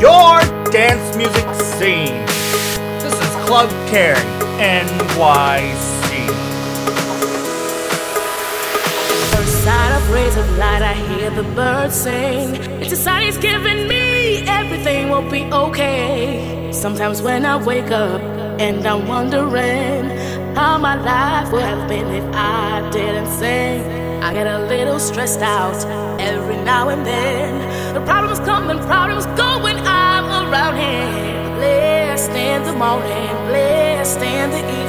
your dance music scene. This is Club Caring, NYC. First sight of rays of light, I hear the birds sing. It's a sign he's giving me everything will be okay. Sometimes when I wake up and I'm wondering how my life would have been if I didn't sing. I get a little stressed out every now and then. The problems come and problems go him. Blessed in the morning, blessed in the evening.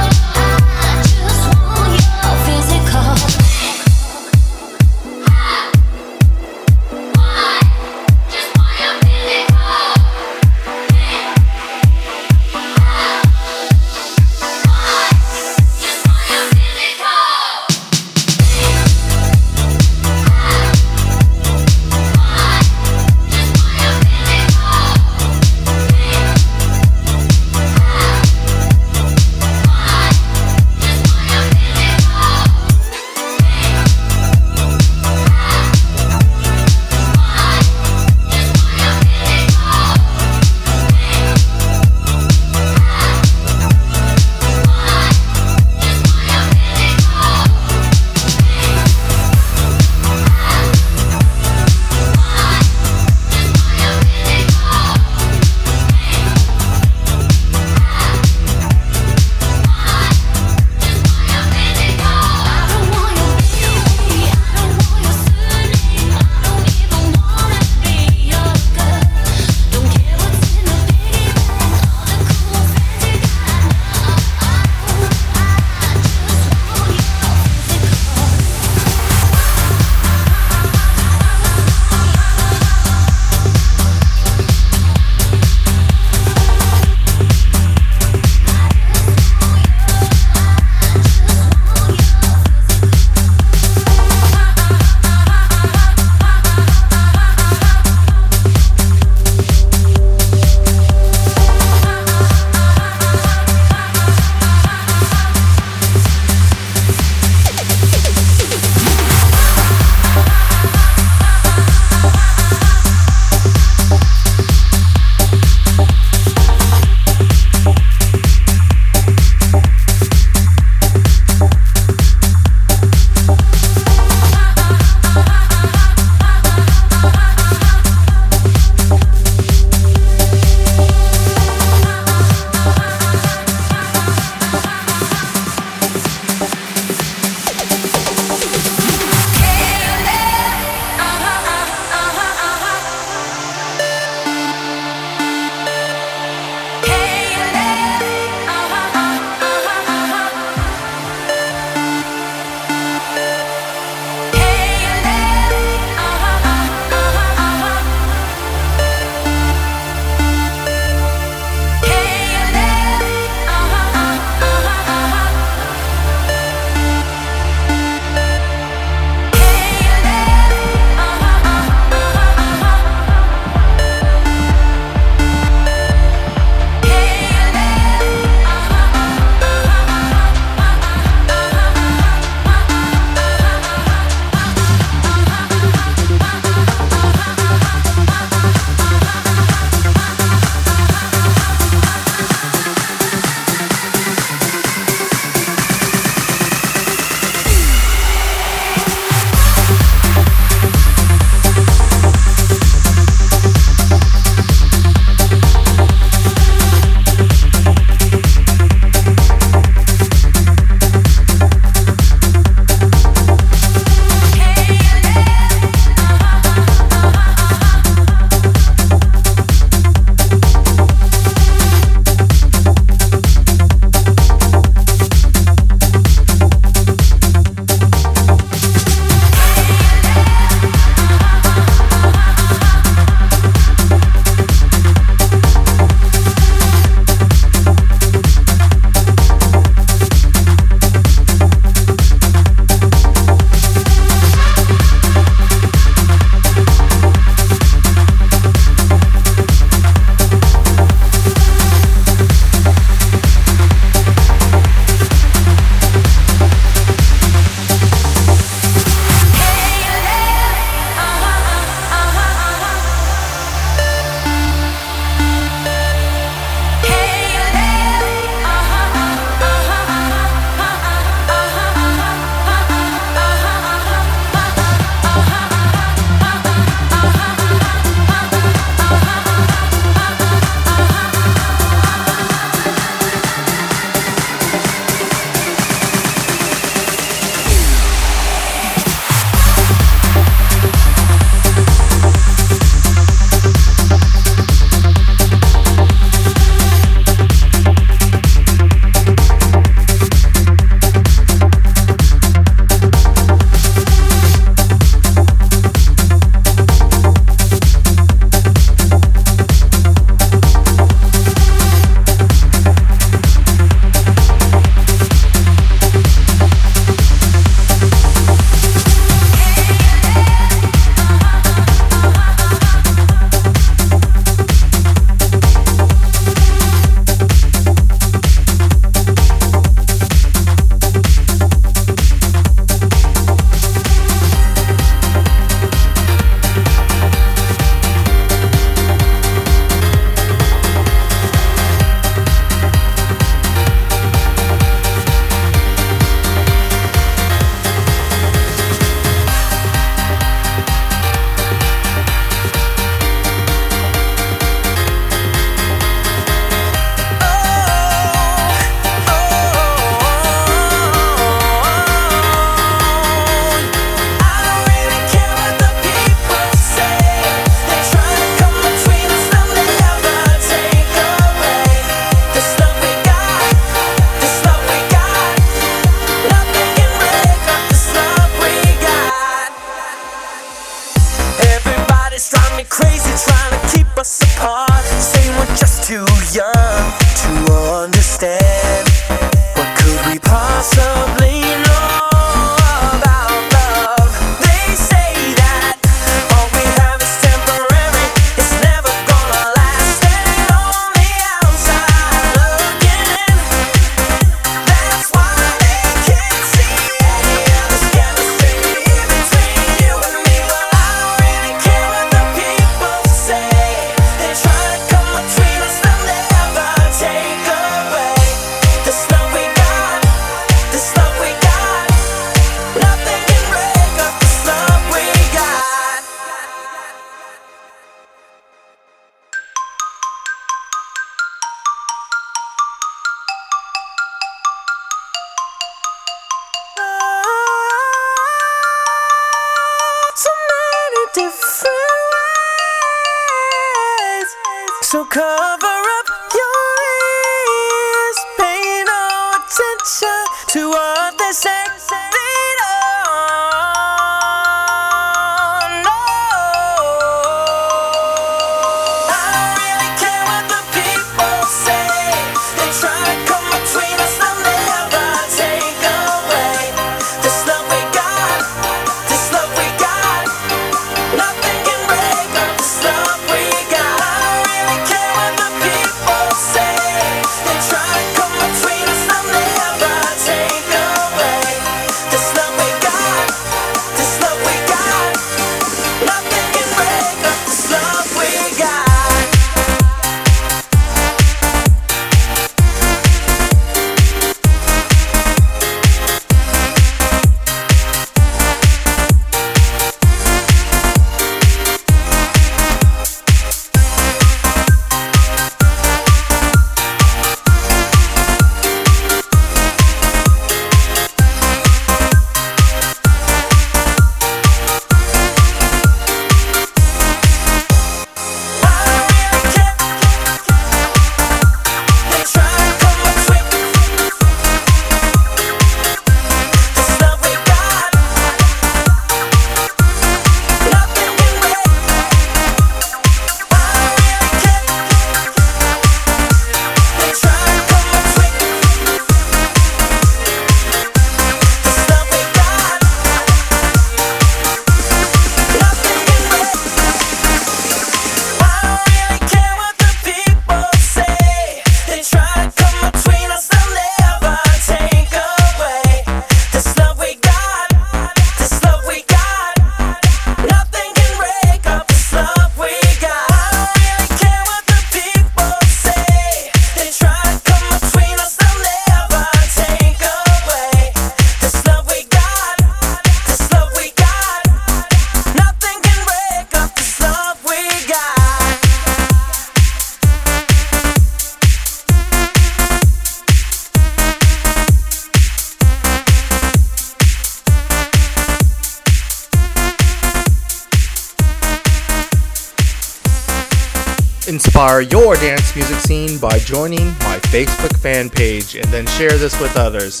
Inspire your dance music scene by joining my Facebook fan page and then share this with others.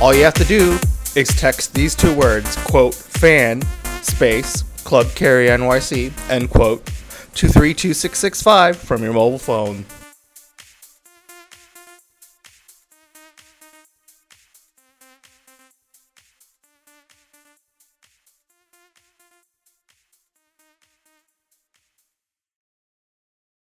All you have to do is text these two words, quote, fan, space, Club Carry NYC, end quote, to 32665 from your mobile phone.